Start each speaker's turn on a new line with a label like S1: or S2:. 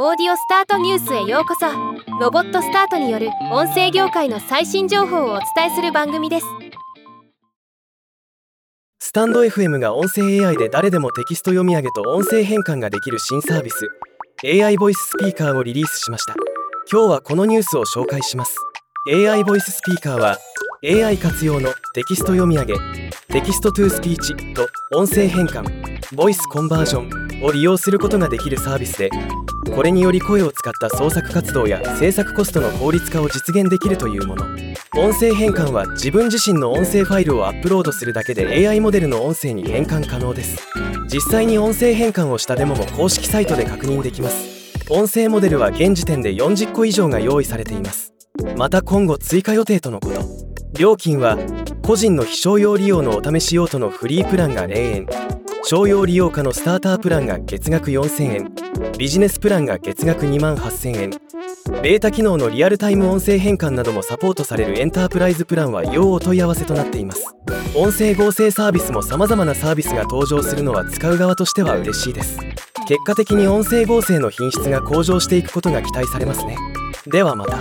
S1: オーディオスタートニュースへようこそ。ロボットスタートによる音声業界の最新情報をお伝えする番組です。
S2: スタンド FM が音声 AI で誰でもテキスト読み上げと音声変換ができる新サービス AI ボイススピーカーをリリースしました。今日はこのニュースを紹介します。AI Voice Speaker は AI 活用のテキスト読み上げ Text to Speech と音声変換ボイスコンバージョン。を利用することができるサービスでこれにより声を使った創作活動や制作コストの効率化を実現できるというもの。音声変換は自分自身の音声ファイルをアップロードするだけで AI モデルの音声に変換可能です。実際に音声変換をしたデモも公式サイトで確認できます。音声モデルは現時点で40個以上が用意されています。また今後追加予定とのこと。料金は個人の非商用利用のお試し用途のフリープランが0円商用利用家のスタータープランが月額4000円。ビジネスプランが月額2万8000円。データ機能のリアルタイム音声変換などもサポートされるエンタープライズプランは要お問い合わせとなっています。音声合成サービスも様々なサービスが登場するのは使う側としては嬉しいです。結果的に音声合成の品質が向上していくことが期待されますね。ではまた。